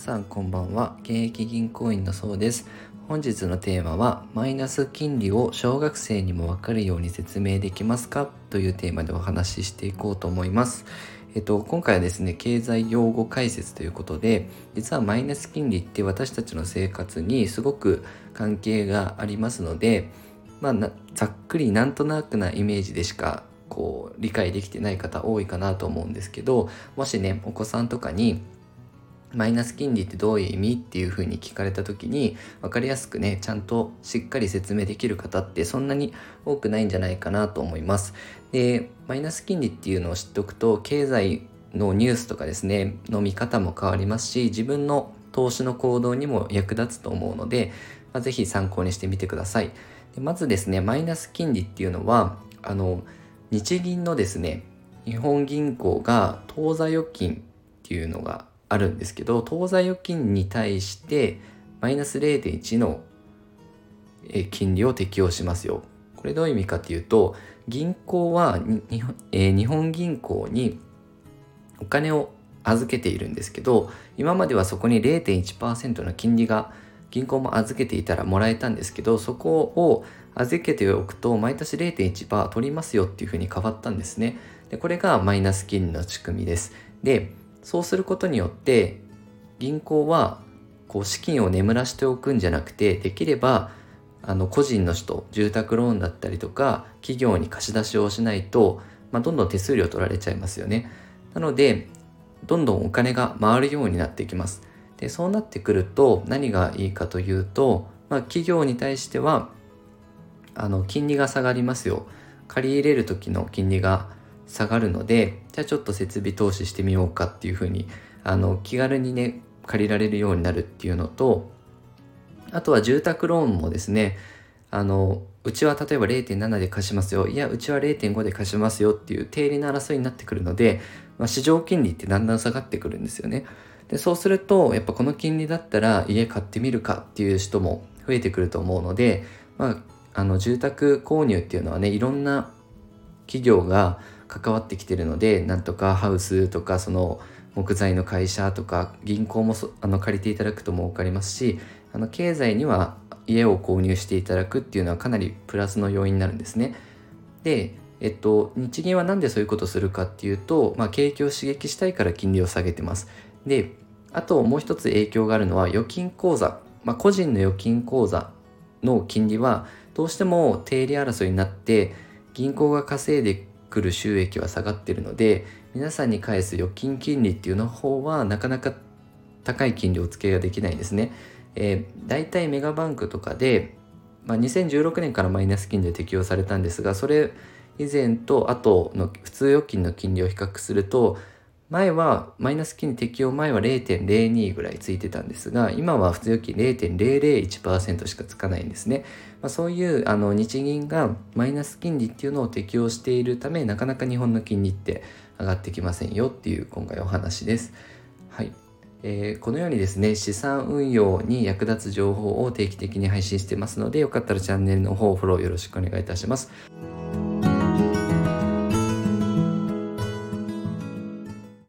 さんこんばんは。現役銀行員のそうです。本日のテーマはマイナス金利を小学生にもわかるように説明できますか？というテーマでお話ししていこうと思います。えっと、今回はですね、経済用語解説ということで、実はマイナス金利って私たちの生活にすごく関係がありますので、まあ、ざっくりなんとなくなイメージでしかこう理解できてない方多いかなと思うんですけどもしねお子さんとかにマイナス金利ってどういう意味っていうふうに聞かれた時に分かりやすくねちゃんとしっかり説明できる方ってそんなに多くないんじゃないかなと思います。でマイナス金利っていうのを知っておくと経済のニュースとかですねの見方も変わりますし自分の投資の行動にも役立つと思うので、まあ、ぜひ参考にしてみてください。でまずですねマイナス金利っていうのはあの日銀のですね日本銀行が当座預金っていうのがあるんですけど当座預金に対してマイナス0.1の金利を適用しますよ。これどういう意味かっていうと銀行は日本,、えー、日本銀行にお金を預けているんですけど今まではそこに0.1%の金利が銀行も預けていたらもらえたんですけどそこを預けておくと毎年0.1%取りますよっていうふうに変わったんですね。でこれがマイナス金利の仕組みです。でそうすることによって銀行はこう資金を眠らしておくんじゃなくてできればあの個人の人住宅ローンだったりとか企業に貸し出しをしないと、まあ、どんどん手数料取られちゃいますよね。なのでどんどんお金が回るようになってきます。でそうなってくると何がいいかというと、まあ、企業に対してはあの金利が下がりますよ。借り入れる時の金利が下がるのでじゃあちょっと設備投資してみようかっていうふうにあの気軽にね借りられるようになるっていうのとあとは住宅ローンもですねあのうちは例えば0.7で貸しますよいやうちは0.5で貸しますよっていう定理の争いになってくるので、まあ、市場金利ってだんだん下がってくるんですよね。でそうするとやっぱこの金利だったら家買ってみるかっていう人も増えてくると思うので、まあ、あの住宅購入っていうのはねいろんな企業が関わってきてるのでなんとかハウスとかその木材の会社とか銀行もあの借りていただくとも分かりますしあの経済には家を購入していただくっていうのはかなりプラスの要因になるんですね。で、えっと、日銀は何でそういうことをするかっていうと、まあ、景気を刺激したいから金利を下げてます。で、あともう一つ影響があるのは預金口座、まあ、個人の預金口座の金利はどうしても定理争いになって銀行が稼いで来る収益は下がってるので皆さんに返す預金金利っていうの方はなかなか高い金利を付けができないんですね。えー、大体メガバンクとかで、まあ、2016年からマイナス金利を適用されたんですがそれ以前と後の普通預金の金利を比較すると前はマイナス金利適用前は0.02ぐらいついてたんですが今は普通預金0.001%しかつかないんですね、まあ、そういうあの日銀がマイナス金利っていうのを適用しているためなかなか日本の金利って上がってきませんよっていう今回お話です。はい。えー、このようにですね、資産運用に役立つ情報を定期的に配信してますので、よかったらチャンネルの方フォローよろしくお願いいたします。